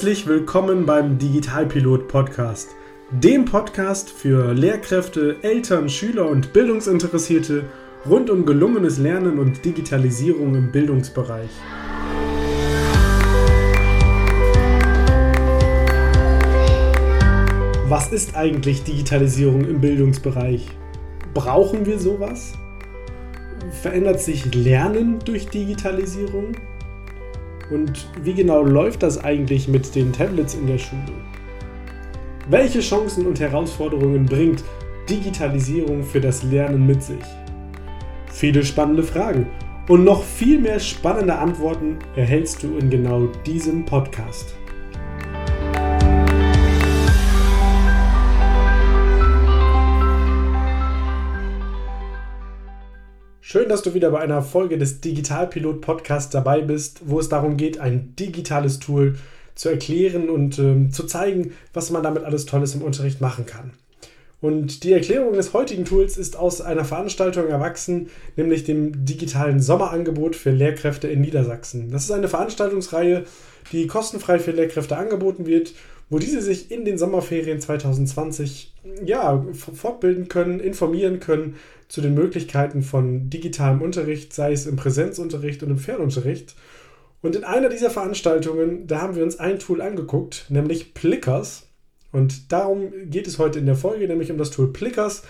Herzlich willkommen beim Digitalpilot Podcast, dem Podcast für Lehrkräfte, Eltern, Schüler und Bildungsinteressierte rund um gelungenes Lernen und Digitalisierung im Bildungsbereich. Was ist eigentlich Digitalisierung im Bildungsbereich? Brauchen wir sowas? Verändert sich Lernen durch Digitalisierung? Und wie genau läuft das eigentlich mit den Tablets in der Schule? Welche Chancen und Herausforderungen bringt Digitalisierung für das Lernen mit sich? Viele spannende Fragen und noch viel mehr spannende Antworten erhältst du in genau diesem Podcast. Schön, dass du wieder bei einer Folge des Digitalpilot Podcasts dabei bist, wo es darum geht, ein digitales Tool zu erklären und ähm, zu zeigen, was man damit alles Tolles im Unterricht machen kann. Und die Erklärung des heutigen Tools ist aus einer Veranstaltung erwachsen, nämlich dem digitalen Sommerangebot für Lehrkräfte in Niedersachsen. Das ist eine Veranstaltungsreihe, die kostenfrei für Lehrkräfte angeboten wird, wo diese sich in den Sommerferien 2020 ja, fortbilden können, informieren können, zu den Möglichkeiten von digitalem Unterricht, sei es im Präsenzunterricht und im Fernunterricht. Und in einer dieser Veranstaltungen, da haben wir uns ein Tool angeguckt, nämlich Plickers. Und darum geht es heute in der Folge, nämlich um das Tool Plickers,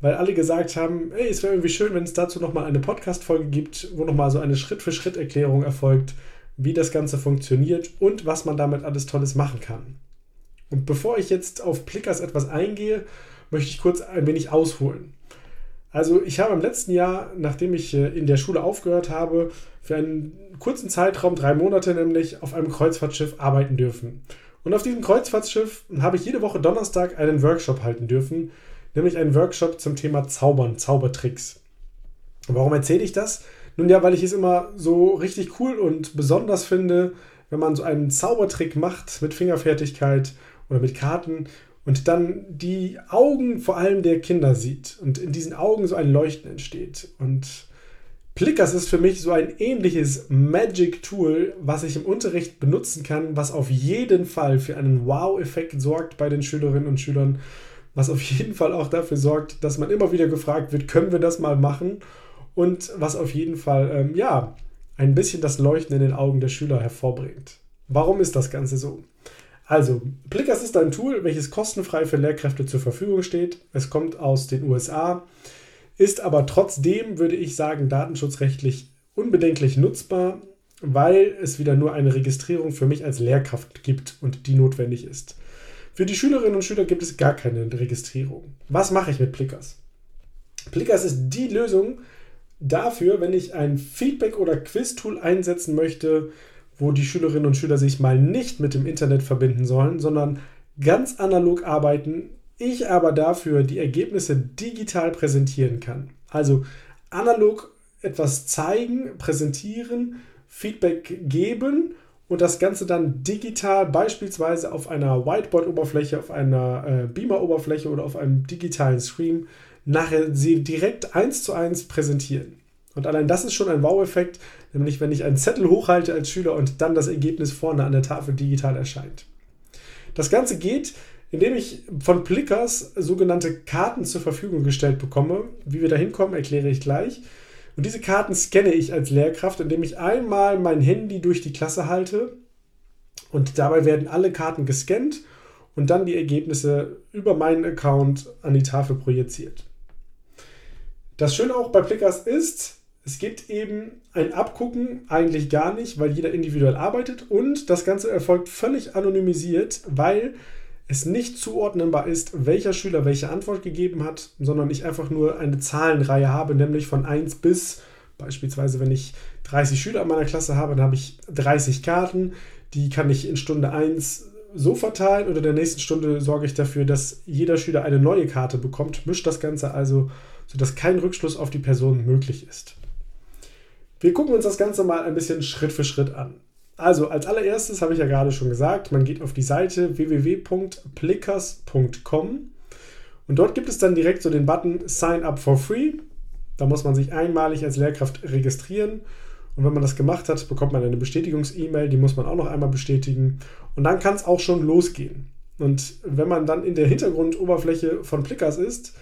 weil alle gesagt haben, hey, es wäre irgendwie schön, wenn es dazu nochmal eine Podcast-Folge gibt, wo nochmal so eine Schritt-für-Schritt-Erklärung erfolgt, wie das Ganze funktioniert und was man damit alles Tolles machen kann. Und bevor ich jetzt auf Plickers etwas eingehe, möchte ich kurz ein wenig ausholen. Also ich habe im letzten Jahr, nachdem ich äh, in der Schule aufgehört habe, für einen kurzen Zeitraum, drei Monate nämlich, auf einem Kreuzfahrtschiff arbeiten dürfen. Und auf diesem Kreuzfahrtschiff habe ich jede Woche Donnerstag einen Workshop halten dürfen, nämlich einen Workshop zum Thema Zaubern, Zaubertricks. Warum erzähle ich das? Nun ja, weil ich es immer so richtig cool und besonders finde, wenn man so einen Zaubertrick macht mit Fingerfertigkeit oder mit Karten und dann die Augen vor allem der Kinder sieht und in diesen Augen so ein Leuchten entsteht. Und Plickers ist für mich so ein ähnliches Magic-Tool, was ich im Unterricht benutzen kann, was auf jeden Fall für einen Wow-Effekt sorgt bei den Schülerinnen und Schülern, was auf jeden Fall auch dafür sorgt, dass man immer wieder gefragt wird, können wir das mal machen? Und was auf jeden Fall, ähm, ja, ein bisschen das Leuchten in den Augen der Schüler hervorbringt. Warum ist das Ganze so? Also, Plickers ist ein Tool, welches kostenfrei für Lehrkräfte zur Verfügung steht. Es kommt aus den USA, ist aber trotzdem, würde ich sagen, datenschutzrechtlich unbedenklich nutzbar, weil es wieder nur eine Registrierung für mich als Lehrkraft gibt und die notwendig ist. Für die Schülerinnen und Schüler gibt es gar keine Registrierung. Was mache ich mit Plickers? Plickers ist die Lösung dafür, wenn ich ein Feedback- oder Quiz-Tool einsetzen möchte, wo die Schülerinnen und Schüler sich mal nicht mit dem Internet verbinden sollen, sondern ganz analog arbeiten, ich aber dafür die Ergebnisse digital präsentieren kann. Also analog etwas zeigen, präsentieren, Feedback geben und das Ganze dann digital beispielsweise auf einer Whiteboard-Oberfläche, auf einer äh, Beamer-Oberfläche oder auf einem digitalen Stream nachher sie direkt eins zu eins präsentieren. Und allein das ist schon ein Wow-Effekt, nämlich wenn ich einen Zettel hochhalte als Schüler und dann das Ergebnis vorne an der Tafel digital erscheint. Das Ganze geht, indem ich von Plickers sogenannte Karten zur Verfügung gestellt bekomme. Wie wir da hinkommen, erkläre ich gleich. Und diese Karten scanne ich als Lehrkraft, indem ich einmal mein Handy durch die Klasse halte und dabei werden alle Karten gescannt und dann die Ergebnisse über meinen Account an die Tafel projiziert. Das Schöne auch bei Plickers ist, es gibt eben ein Abgucken eigentlich gar nicht, weil jeder individuell arbeitet und das Ganze erfolgt völlig anonymisiert, weil es nicht zuordnenbar ist, welcher Schüler welche Antwort gegeben hat, sondern ich einfach nur eine Zahlenreihe habe, nämlich von 1 bis, beispielsweise wenn ich 30 Schüler in meiner Klasse habe, dann habe ich 30 Karten, die kann ich in Stunde 1 so verteilen und in der nächsten Stunde sorge ich dafür, dass jeder Schüler eine neue Karte bekommt, mischt das Ganze also, sodass kein Rückschluss auf die Person möglich ist. Wir gucken uns das Ganze mal ein bisschen Schritt für Schritt an. Also als allererstes habe ich ja gerade schon gesagt, man geht auf die Seite www.plickers.com und dort gibt es dann direkt so den Button Sign up for free. Da muss man sich einmalig als Lehrkraft registrieren Und wenn man das gemacht hat, bekommt man eine Bestätigungs-E-Mail, die muss man auch noch einmal bestätigen. Und dann kann es auch schon losgehen. Und wenn man dann in der Hintergrundoberfläche von Plickers ist,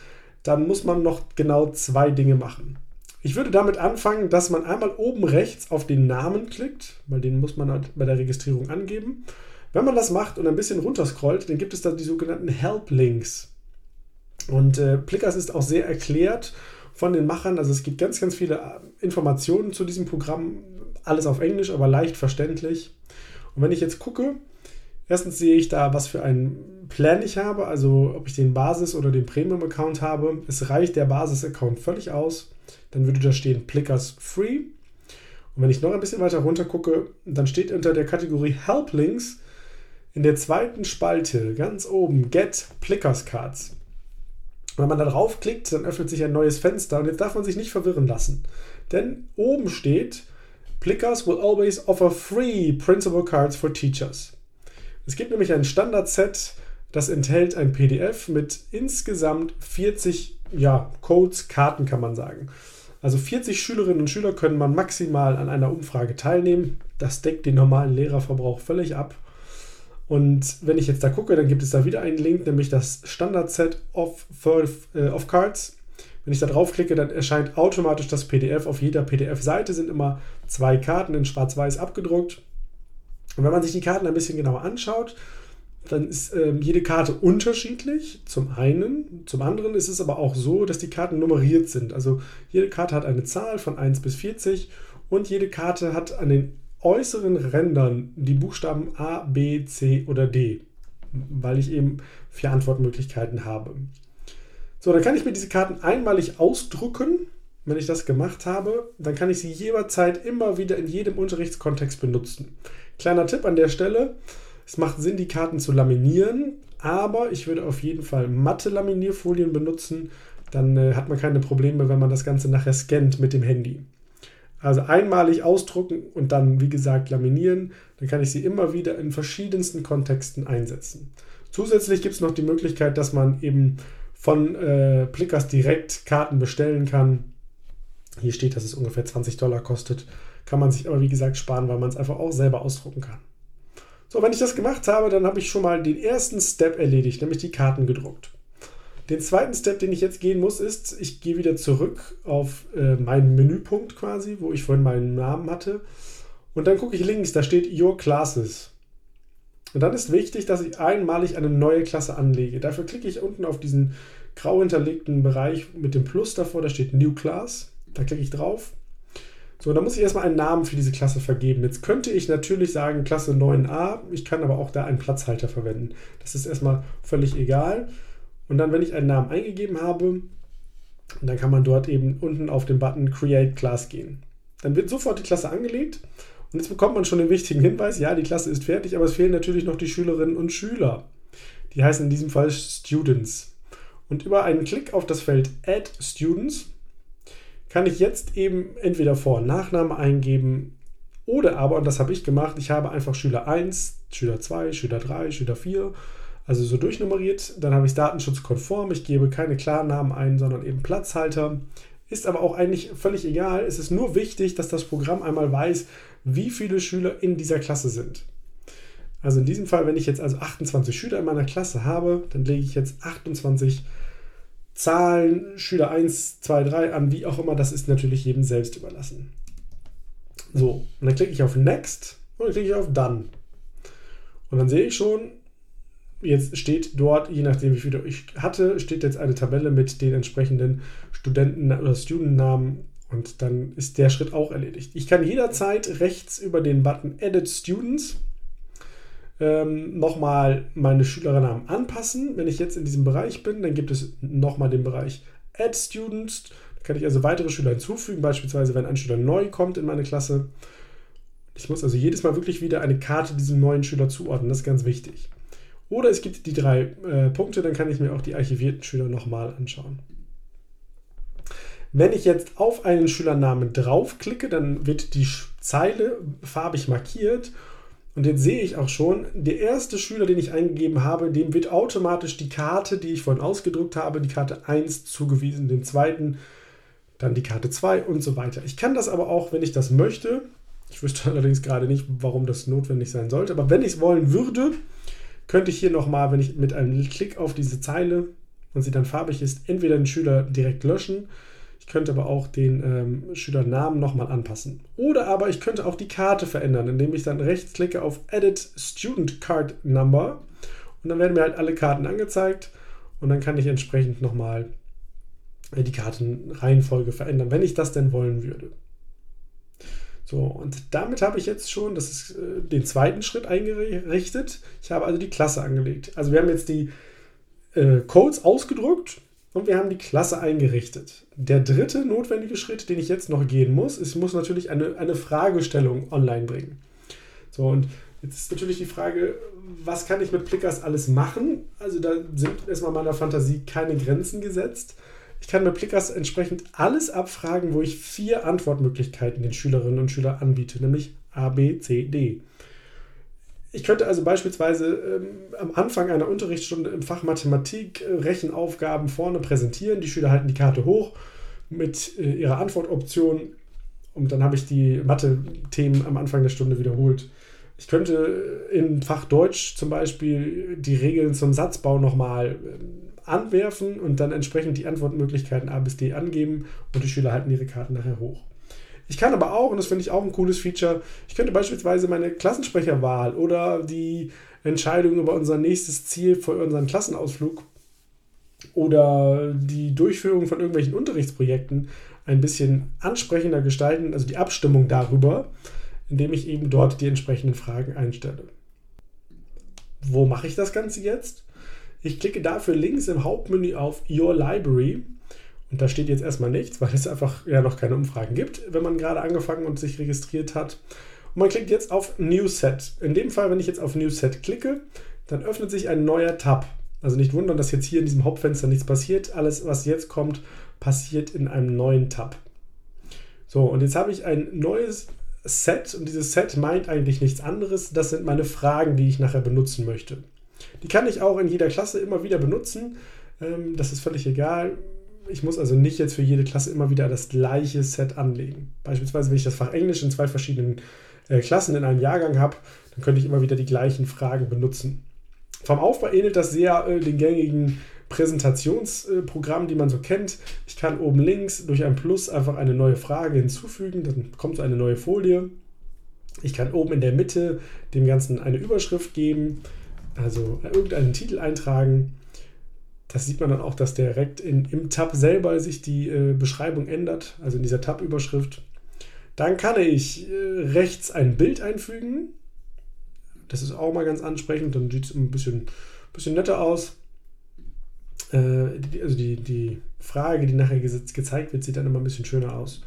dann muss man noch genau zwei Dinge machen. Ich würde damit anfangen, dass man einmal oben rechts auf den Namen klickt, weil den muss man halt bei der Registrierung angeben. Wenn man das macht und ein bisschen runterscrollt, dann gibt es da die sogenannten Help-Links. Und äh, Plickers ist auch sehr erklärt von den Machern. Also es gibt ganz, ganz viele äh, Informationen zu diesem Programm. Alles auf Englisch, aber leicht verständlich. Und wenn ich jetzt gucke, erstens sehe ich da, was für einen Plan ich habe, also ob ich den Basis- oder den Premium-Account habe. Es reicht der Basis-Account völlig aus dann würde da stehen Plickers Free. Und wenn ich noch ein bisschen weiter runter gucke, dann steht unter der Kategorie Help Links in der zweiten Spalte ganz oben Get Plickers Cards. Wenn man da draufklickt, dann öffnet sich ein neues Fenster und jetzt darf man sich nicht verwirren lassen. Denn oben steht, Plickers will always offer free Principal Cards for Teachers. Es gibt nämlich ein Standard-Set, das enthält ein PDF mit insgesamt 40 ja, Codes, Karten kann man sagen. Also 40 Schülerinnen und Schüler können man maximal an einer Umfrage teilnehmen. Das deckt den normalen Lehrerverbrauch völlig ab. Und wenn ich jetzt da gucke, dann gibt es da wieder einen Link, nämlich das Standard-Set of, äh, of Cards. Wenn ich da draufklicke, dann erscheint automatisch das PDF. Auf jeder PDF-Seite sind immer zwei Karten in schwarz-weiß abgedruckt. Und wenn man sich die Karten ein bisschen genauer anschaut, dann ist ähm, jede Karte unterschiedlich, zum einen. Zum anderen ist es aber auch so, dass die Karten nummeriert sind. Also jede Karte hat eine Zahl von 1 bis 40 und jede Karte hat an den äußeren Rändern die Buchstaben A, B, C oder D, weil ich eben vier Antwortmöglichkeiten habe. So, dann kann ich mir diese Karten einmalig ausdrucken. Wenn ich das gemacht habe, dann kann ich sie jederzeit immer wieder in jedem Unterrichtskontext benutzen. Kleiner Tipp an der Stelle, es macht Sinn, die Karten zu laminieren, aber ich würde auf jeden Fall matte Laminierfolien benutzen. Dann äh, hat man keine Probleme, wenn man das Ganze nachher scannt mit dem Handy. Also einmalig ausdrucken und dann, wie gesagt, laminieren. Dann kann ich sie immer wieder in verschiedensten Kontexten einsetzen. Zusätzlich gibt es noch die Möglichkeit, dass man eben von äh, Plickers direkt Karten bestellen kann. Hier steht, dass es ungefähr 20 Dollar kostet. Kann man sich aber, wie gesagt, sparen, weil man es einfach auch selber ausdrucken kann. So, wenn ich das gemacht habe, dann habe ich schon mal den ersten Step erledigt, nämlich die Karten gedruckt. Den zweiten Step, den ich jetzt gehen muss, ist, ich gehe wieder zurück auf äh, meinen Menüpunkt quasi, wo ich vorhin meinen Namen hatte. Und dann gucke ich links, da steht Your Classes. Und dann ist wichtig, dass ich einmalig eine neue Klasse anlege. Dafür klicke ich unten auf diesen grau hinterlegten Bereich mit dem Plus davor, da steht New Class. Da klicke ich drauf so, da muss ich erstmal einen Namen für diese Klasse vergeben. Jetzt könnte ich natürlich sagen Klasse 9a, ich kann aber auch da einen Platzhalter verwenden. Das ist erstmal völlig egal. Und dann, wenn ich einen Namen eingegeben habe, dann kann man dort eben unten auf den Button Create Class gehen. Dann wird sofort die Klasse angelegt und jetzt bekommt man schon den wichtigen Hinweis, ja, die Klasse ist fertig, aber es fehlen natürlich noch die Schülerinnen und Schüler. Die heißen in diesem Fall Students. Und über einen Klick auf das Feld Add Students kann ich jetzt eben entweder Vor- und Nachname eingeben oder aber, und das habe ich gemacht, ich habe einfach Schüler 1, Schüler 2, Schüler 3, Schüler 4, also so durchnummeriert. Dann habe ich es datenschutzkonform, ich gebe keine Klarnamen ein, sondern eben Platzhalter. Ist aber auch eigentlich völlig egal. Es ist nur wichtig, dass das Programm einmal weiß, wie viele Schüler in dieser Klasse sind. Also in diesem Fall, wenn ich jetzt also 28 Schüler in meiner Klasse habe, dann lege ich jetzt 28 Zahlen, Schüler 1, 2, 3 an, wie auch immer, das ist natürlich jedem selbst überlassen. So, und dann klicke ich auf Next und dann klicke ich auf Done. Und dann sehe ich schon, jetzt steht dort, je nachdem wie viele ich hatte, steht jetzt eine Tabelle mit den entsprechenden Studenten- oder Studentnamen und dann ist der Schritt auch erledigt. Ich kann jederzeit rechts über den Button Edit Students ähm, nochmal meine Schülernamen anpassen. Wenn ich jetzt in diesem Bereich bin, dann gibt es nochmal den Bereich Add Students. Da kann ich also weitere Schüler hinzufügen, beispielsweise wenn ein Schüler neu kommt in meine Klasse. Ich muss also jedes Mal wirklich wieder eine Karte diesem neuen Schüler zuordnen. Das ist ganz wichtig. Oder es gibt die drei äh, Punkte, dann kann ich mir auch die archivierten Schüler nochmal anschauen. Wenn ich jetzt auf einen Schülernamen draufklicke, dann wird die Zeile farbig markiert und jetzt sehe ich auch schon, der erste Schüler, den ich eingegeben habe, dem wird automatisch die Karte, die ich vorhin ausgedruckt habe, die Karte 1 zugewiesen. Den zweiten dann die Karte 2 und so weiter. Ich kann das aber auch, wenn ich das möchte, ich wüsste allerdings gerade nicht, warum das notwendig sein sollte, aber wenn ich es wollen würde, könnte ich hier nochmal, wenn ich mit einem Klick auf diese Zeile und sie dann farbig ist, entweder den Schüler direkt löschen, ich könnte aber auch den ähm, Schülernamen nochmal anpassen. Oder aber ich könnte auch die Karte verändern, indem ich dann rechts klicke auf Edit Student Card Number und dann werden mir halt alle Karten angezeigt und dann kann ich entsprechend nochmal äh, die Kartenreihenfolge verändern, wenn ich das denn wollen würde. So, und damit habe ich jetzt schon das ist, äh, den zweiten Schritt eingerichtet. Ich habe also die Klasse angelegt. Also wir haben jetzt die äh, Codes ausgedruckt und wir haben die Klasse eingerichtet. Der dritte notwendige Schritt, den ich jetzt noch gehen muss, ist, ich muss natürlich eine, eine Fragestellung online bringen. So, und jetzt ist natürlich die Frage, was kann ich mit Plickers alles machen? Also da sind erstmal meiner Fantasie keine Grenzen gesetzt. Ich kann mit Plickers entsprechend alles abfragen, wo ich vier Antwortmöglichkeiten den Schülerinnen und Schülern anbiete, nämlich A, B, C, D. Ich könnte also beispielsweise ähm, am Anfang einer Unterrichtsstunde im Fach Mathematik äh, Rechenaufgaben vorne präsentieren. Die Schüler halten die Karte hoch mit äh, ihrer Antwortoption und dann habe ich die Mathe-Themen am Anfang der Stunde wiederholt. Ich könnte im Fach Deutsch zum Beispiel die Regeln zum Satzbau nochmal ähm, anwerfen und dann entsprechend die Antwortmöglichkeiten A bis D angeben und die Schüler halten ihre Karten nachher hoch. Ich kann aber auch, und das finde ich auch ein cooles Feature, ich könnte beispielsweise meine Klassensprecherwahl oder die Entscheidung über unser nächstes Ziel für unseren Klassenausflug oder die Durchführung von irgendwelchen Unterrichtsprojekten ein bisschen ansprechender gestalten, also die Abstimmung darüber, indem ich eben dort die entsprechenden Fragen einstelle. Wo mache ich das Ganze jetzt? Ich klicke dafür links im Hauptmenü auf Your Library und da steht jetzt erstmal nichts, weil es einfach ja noch keine Umfragen gibt, wenn man gerade angefangen und sich registriert hat. Und man klickt jetzt auf New Set. In dem Fall, wenn ich jetzt auf New Set klicke, dann öffnet sich ein neuer Tab. Also nicht wundern, dass jetzt hier in diesem Hauptfenster nichts passiert. Alles, was jetzt kommt, passiert in einem neuen Tab. So, und jetzt habe ich ein neues Set und dieses Set meint eigentlich nichts anderes. Das sind meine Fragen, die ich nachher benutzen möchte. Die kann ich auch in jeder Klasse immer wieder benutzen. Ähm, das ist völlig egal. Ich muss also nicht jetzt für jede Klasse immer wieder das gleiche Set anlegen. Beispielsweise, wenn ich das Fach Englisch in zwei verschiedenen äh, Klassen in einem Jahrgang habe, dann könnte ich immer wieder die gleichen Fragen benutzen. Vom Aufbau ähnelt das sehr äh, den gängigen Präsentationsprogrammen, die man so kennt. Ich kann oben links durch ein Plus einfach eine neue Frage hinzufügen, dann kommt so eine neue Folie. Ich kann oben in der Mitte dem Ganzen eine Überschrift geben also irgendeinen Titel eintragen. Das sieht man dann auch, dass direkt in, im Tab selber sich die äh, Beschreibung ändert, also in dieser Tab-Überschrift. Dann kann ich äh, rechts ein Bild einfügen. Das ist auch mal ganz ansprechend, dann sieht es ein bisschen, bisschen netter aus. Äh, die, also die, die Frage, die nachher gezeigt wird, sieht dann immer ein bisschen schöner aus.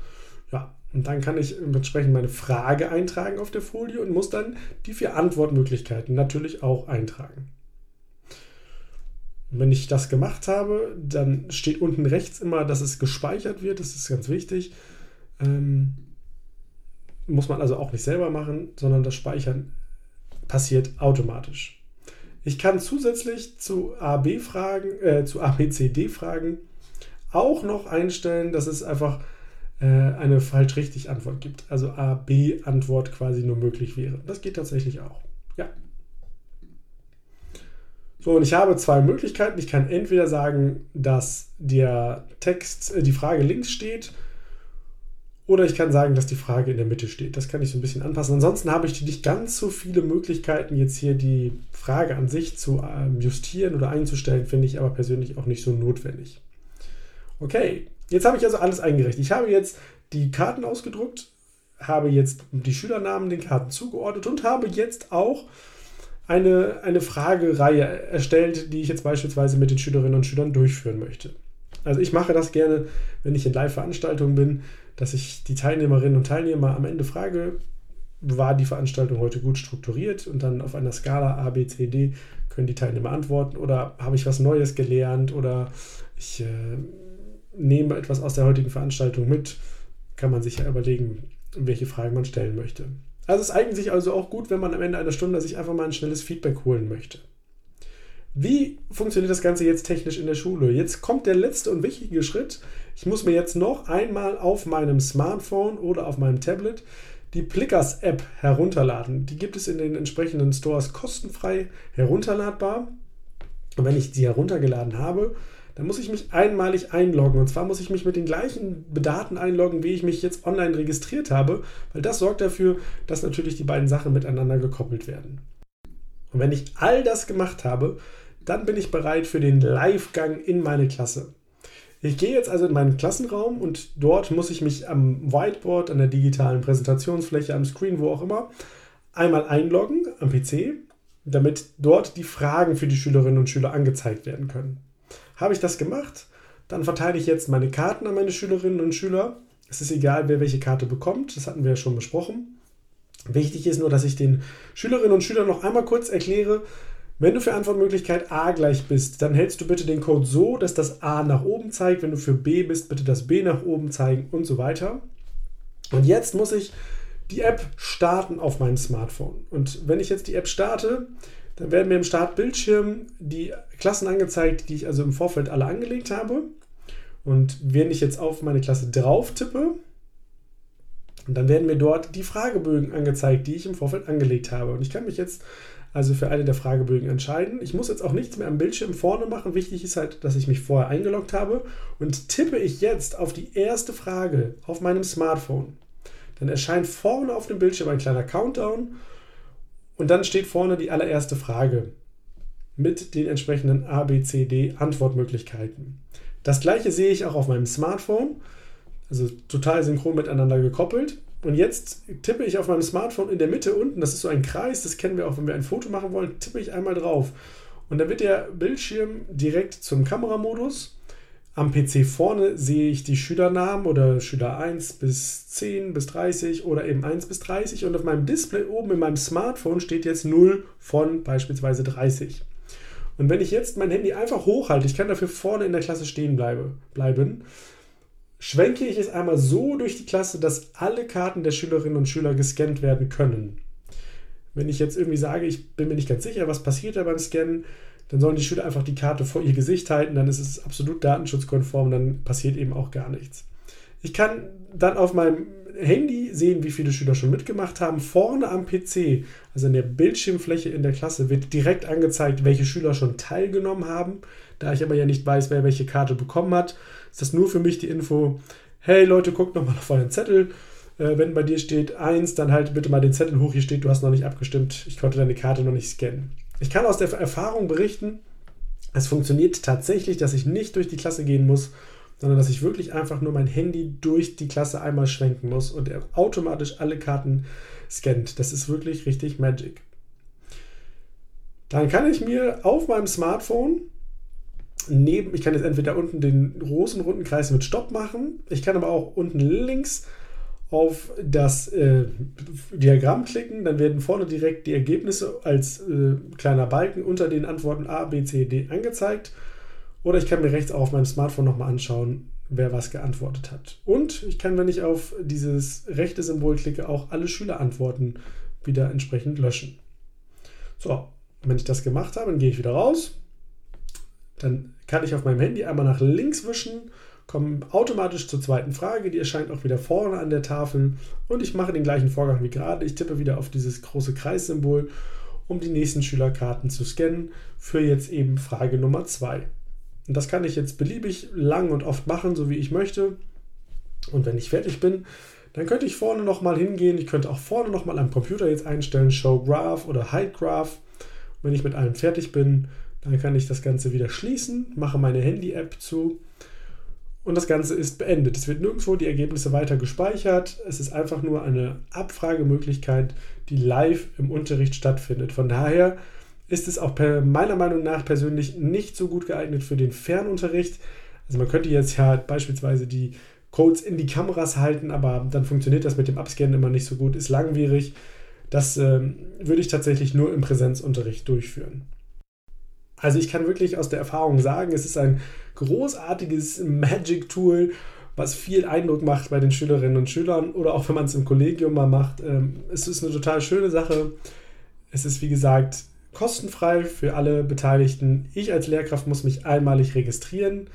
Ja, und dann kann ich entsprechend meine Frage eintragen auf der Folie und muss dann die vier Antwortmöglichkeiten natürlich auch eintragen. Wenn ich das gemacht habe, dann steht unten rechts immer, dass es gespeichert wird. Das ist ganz wichtig. Ähm, muss man also auch nicht selber machen, sondern das Speichern passiert automatisch. Ich kann zusätzlich zu AB-Fragen, äh, zu ABCD-Fragen auch noch einstellen, dass es einfach äh, eine falsch-richtig Antwort gibt. Also A, B Antwort quasi nur möglich wäre. Das geht tatsächlich auch. Ja. So, und ich habe zwei Möglichkeiten. Ich kann entweder sagen, dass der Text, äh, die Frage links steht, oder ich kann sagen, dass die Frage in der Mitte steht. Das kann ich so ein bisschen anpassen. Ansonsten habe ich nicht ganz so viele Möglichkeiten, jetzt hier die Frage an sich zu ähm, justieren oder einzustellen, finde ich aber persönlich auch nicht so notwendig. Okay, Jetzt habe ich also alles eingerichtet. Ich habe jetzt die Karten ausgedruckt, habe jetzt die Schülernamen den Karten zugeordnet und habe jetzt auch eine, eine Fragereihe erstellt, die ich jetzt beispielsweise mit den Schülerinnen und Schülern durchführen möchte. Also ich mache das gerne, wenn ich in Live-Veranstaltungen bin, dass ich die Teilnehmerinnen und Teilnehmer am Ende frage, war die Veranstaltung heute gut strukturiert und dann auf einer Skala A, B, C, D können die Teilnehmer antworten oder habe ich was Neues gelernt oder ich äh, nehme etwas aus der heutigen Veranstaltung mit, kann man sich ja überlegen, welche Fragen man stellen möchte. Also es eignet sich also auch gut, wenn man am Ende einer Stunde sich einfach mal ein schnelles Feedback holen möchte. Wie funktioniert das Ganze jetzt technisch in der Schule? Jetzt kommt der letzte und wichtige Schritt. Ich muss mir jetzt noch einmal auf meinem Smartphone oder auf meinem Tablet die Plickers App herunterladen. Die gibt es in den entsprechenden Stores kostenfrei herunterladbar. Und wenn ich sie heruntergeladen habe, dann muss ich mich einmalig einloggen. Und zwar muss ich mich mit den gleichen Daten einloggen, wie ich mich jetzt online registriert habe, weil das sorgt dafür, dass natürlich die beiden Sachen miteinander gekoppelt werden. Und wenn ich all das gemacht habe, dann bin ich bereit für den Live-Gang in meine Klasse. Ich gehe jetzt also in meinen Klassenraum und dort muss ich mich am Whiteboard, an der digitalen Präsentationsfläche, am Screen, wo auch immer, einmal einloggen am PC, damit dort die Fragen für die Schülerinnen und Schüler angezeigt werden können. Habe ich das gemacht, dann verteile ich jetzt meine Karten an meine Schülerinnen und Schüler. Es ist egal, wer welche Karte bekommt, das hatten wir ja schon besprochen. Wichtig ist nur, dass ich den Schülerinnen und Schülern noch einmal kurz erkläre, wenn du für Antwortmöglichkeit A gleich bist, dann hältst du bitte den Code so, dass das A nach oben zeigt. Wenn du für B bist, bitte das B nach oben zeigen und so weiter. Und jetzt muss ich die App starten auf meinem Smartphone. Und wenn ich jetzt die App starte, dann werden mir im Startbildschirm die Klassen angezeigt, die ich also im Vorfeld alle angelegt habe. Und wenn ich jetzt auf meine Klasse drauf tippe, dann werden mir dort die Fragebögen angezeigt, die ich im Vorfeld angelegt habe. Und ich kann mich jetzt also für eine der Fragebögen entscheiden. Ich muss jetzt auch nichts mehr am Bildschirm vorne machen. Wichtig ist halt, dass ich mich vorher eingeloggt habe. Und tippe ich jetzt auf die erste Frage auf meinem Smartphone, dann erscheint vorne auf dem Bildschirm ein kleiner Countdown und dann steht vorne die allererste Frage mit den entsprechenden A, B, C, D Antwortmöglichkeiten. Das gleiche sehe ich auch auf meinem Smartphone, also total synchron miteinander gekoppelt. Und jetzt tippe ich auf meinem Smartphone in der Mitte unten, das ist so ein Kreis, das kennen wir auch, wenn wir ein Foto machen wollen, tippe ich einmal drauf. Und dann wird der Bildschirm direkt zum Kameramodus. Am PC vorne sehe ich die Schülernamen oder Schüler 1 bis 10 bis 30 oder eben 1 bis 30. Und auf meinem Display oben in meinem Smartphone steht jetzt 0 von beispielsweise 30. Und wenn ich jetzt mein Handy einfach hochhalte, ich kann dafür vorne in der Klasse stehen bleibe, bleiben, schwenke ich es einmal so durch die Klasse, dass alle Karten der Schülerinnen und Schüler gescannt werden können. Wenn ich jetzt irgendwie sage, ich bin mir nicht ganz sicher, was passiert da beim Scannen, dann sollen die Schüler einfach die Karte vor ihr Gesicht halten, dann ist es absolut datenschutzkonform, dann passiert eben auch gar nichts. Ich kann dann auf meinem Handy sehen, wie viele Schüler schon mitgemacht haben. Vorne am PC, also in der Bildschirmfläche in der Klasse, wird direkt angezeigt, welche Schüler schon teilgenommen haben. Da ich aber ja nicht weiß, wer welche Karte bekommen hat, ist das nur für mich die Info, hey Leute, guckt nochmal auf euren Zettel. Äh, wenn bei dir steht 1, dann halt bitte mal den Zettel hoch. Hier steht, du hast noch nicht abgestimmt. Ich konnte deine Karte noch nicht scannen. Ich kann aus der Erfahrung berichten, es funktioniert tatsächlich, dass ich nicht durch die Klasse gehen muss, sondern dass ich wirklich einfach nur mein Handy durch die Klasse einmal schwenken muss und er automatisch alle Karten scannt. Das ist wirklich richtig Magic. Dann kann ich mir auf meinem Smartphone neben, ich kann jetzt entweder unten den großen runden Kreis mit Stopp machen, ich kann aber auch unten links auf das äh, Diagramm klicken, dann werden vorne direkt die Ergebnisse als äh, kleiner Balken unter den Antworten A, B, C, D angezeigt. Oder ich kann mir rechts auch auf meinem Smartphone nochmal anschauen, wer was geantwortet hat. Und ich kann, wenn ich auf dieses rechte Symbol klicke, auch alle Schülerantworten wieder entsprechend löschen. So, wenn ich das gemacht habe, dann gehe ich wieder raus. Dann kann ich auf meinem Handy einmal nach links wischen komme automatisch zur zweiten Frage, die erscheint auch wieder vorne an der Tafel und ich mache den gleichen Vorgang wie gerade. Ich tippe wieder auf dieses große Kreissymbol, um die nächsten Schülerkarten zu scannen für jetzt eben Frage Nummer 2. Und das kann ich jetzt beliebig lang und oft machen, so wie ich möchte. Und wenn ich fertig bin, dann könnte ich vorne nochmal hingehen. Ich könnte auch vorne nochmal am Computer jetzt einstellen, Show Graph oder Hide Graph. Wenn ich mit allem fertig bin, dann kann ich das Ganze wieder schließen, mache meine Handy-App zu und das Ganze ist beendet. Es wird nirgendwo die Ergebnisse weiter gespeichert. Es ist einfach nur eine Abfragemöglichkeit, die live im Unterricht stattfindet. Von daher ist es auch meiner Meinung nach persönlich nicht so gut geeignet für den Fernunterricht. Also man könnte jetzt ja beispielsweise die Codes in die Kameras halten, aber dann funktioniert das mit dem Abscannen immer nicht so gut, ist langwierig. Das äh, würde ich tatsächlich nur im Präsenzunterricht durchführen. Also ich kann wirklich aus der Erfahrung sagen, es ist ein großartiges Magic-Tool, was viel Eindruck macht bei den Schülerinnen und Schülern oder auch wenn man es im Kollegium mal macht. Ähm, es ist eine total schöne Sache. Es ist wie gesagt kostenfrei für alle Beteiligten. Ich als Lehrkraft muss mich einmalig registrieren,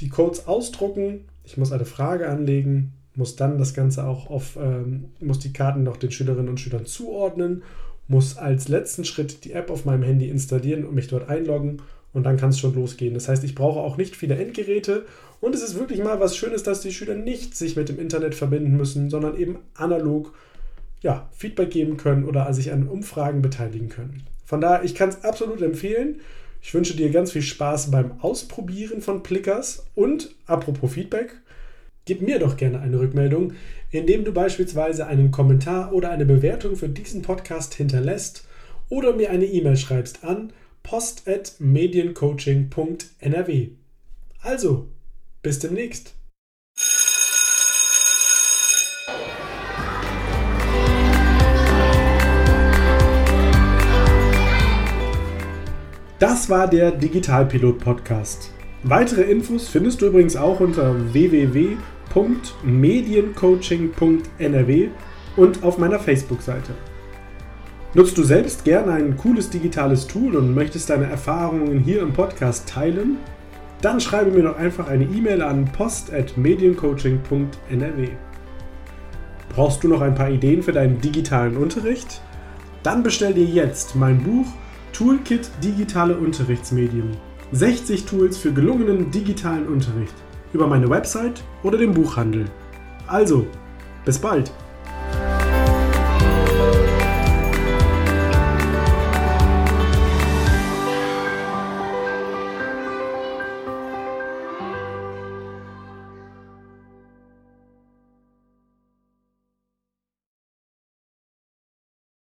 die Codes ausdrucken, ich muss eine Frage anlegen, muss dann das Ganze auch auf, ähm, muss die Karten noch den Schülerinnen und Schülern zuordnen, muss als letzten Schritt die App auf meinem Handy installieren und mich dort einloggen und dann kann es schon losgehen. Das heißt, ich brauche auch nicht viele Endgeräte und es ist wirklich mal was Schönes, dass die Schüler nicht sich mit dem Internet verbinden müssen, sondern eben analog ja, Feedback geben können oder sich an Umfragen beteiligen können. Von daher, ich kann es absolut empfehlen. Ich wünsche dir ganz viel Spaß beim Ausprobieren von Plickers und apropos Feedback, gib mir doch gerne eine Rückmeldung, indem du beispielsweise einen Kommentar oder eine Bewertung für diesen Podcast hinterlässt oder mir eine E-Mail schreibst an post@mediencoaching.nrw. Also, bis demnächst. Das war der Digitalpilot Podcast. Weitere Infos findest du übrigens auch unter www.mediencoaching.nrw und auf meiner Facebook-Seite. Nutzt du selbst gerne ein cooles digitales Tool und möchtest deine Erfahrungen hier im Podcast teilen? Dann schreibe mir doch einfach eine E-Mail an post.mediencoaching.nrw. Brauchst du noch ein paar Ideen für deinen digitalen Unterricht? Dann bestell dir jetzt mein Buch Toolkit Digitale Unterrichtsmedien. 60 Tools für gelungenen digitalen Unterricht über meine Website oder den Buchhandel. Also, bis bald!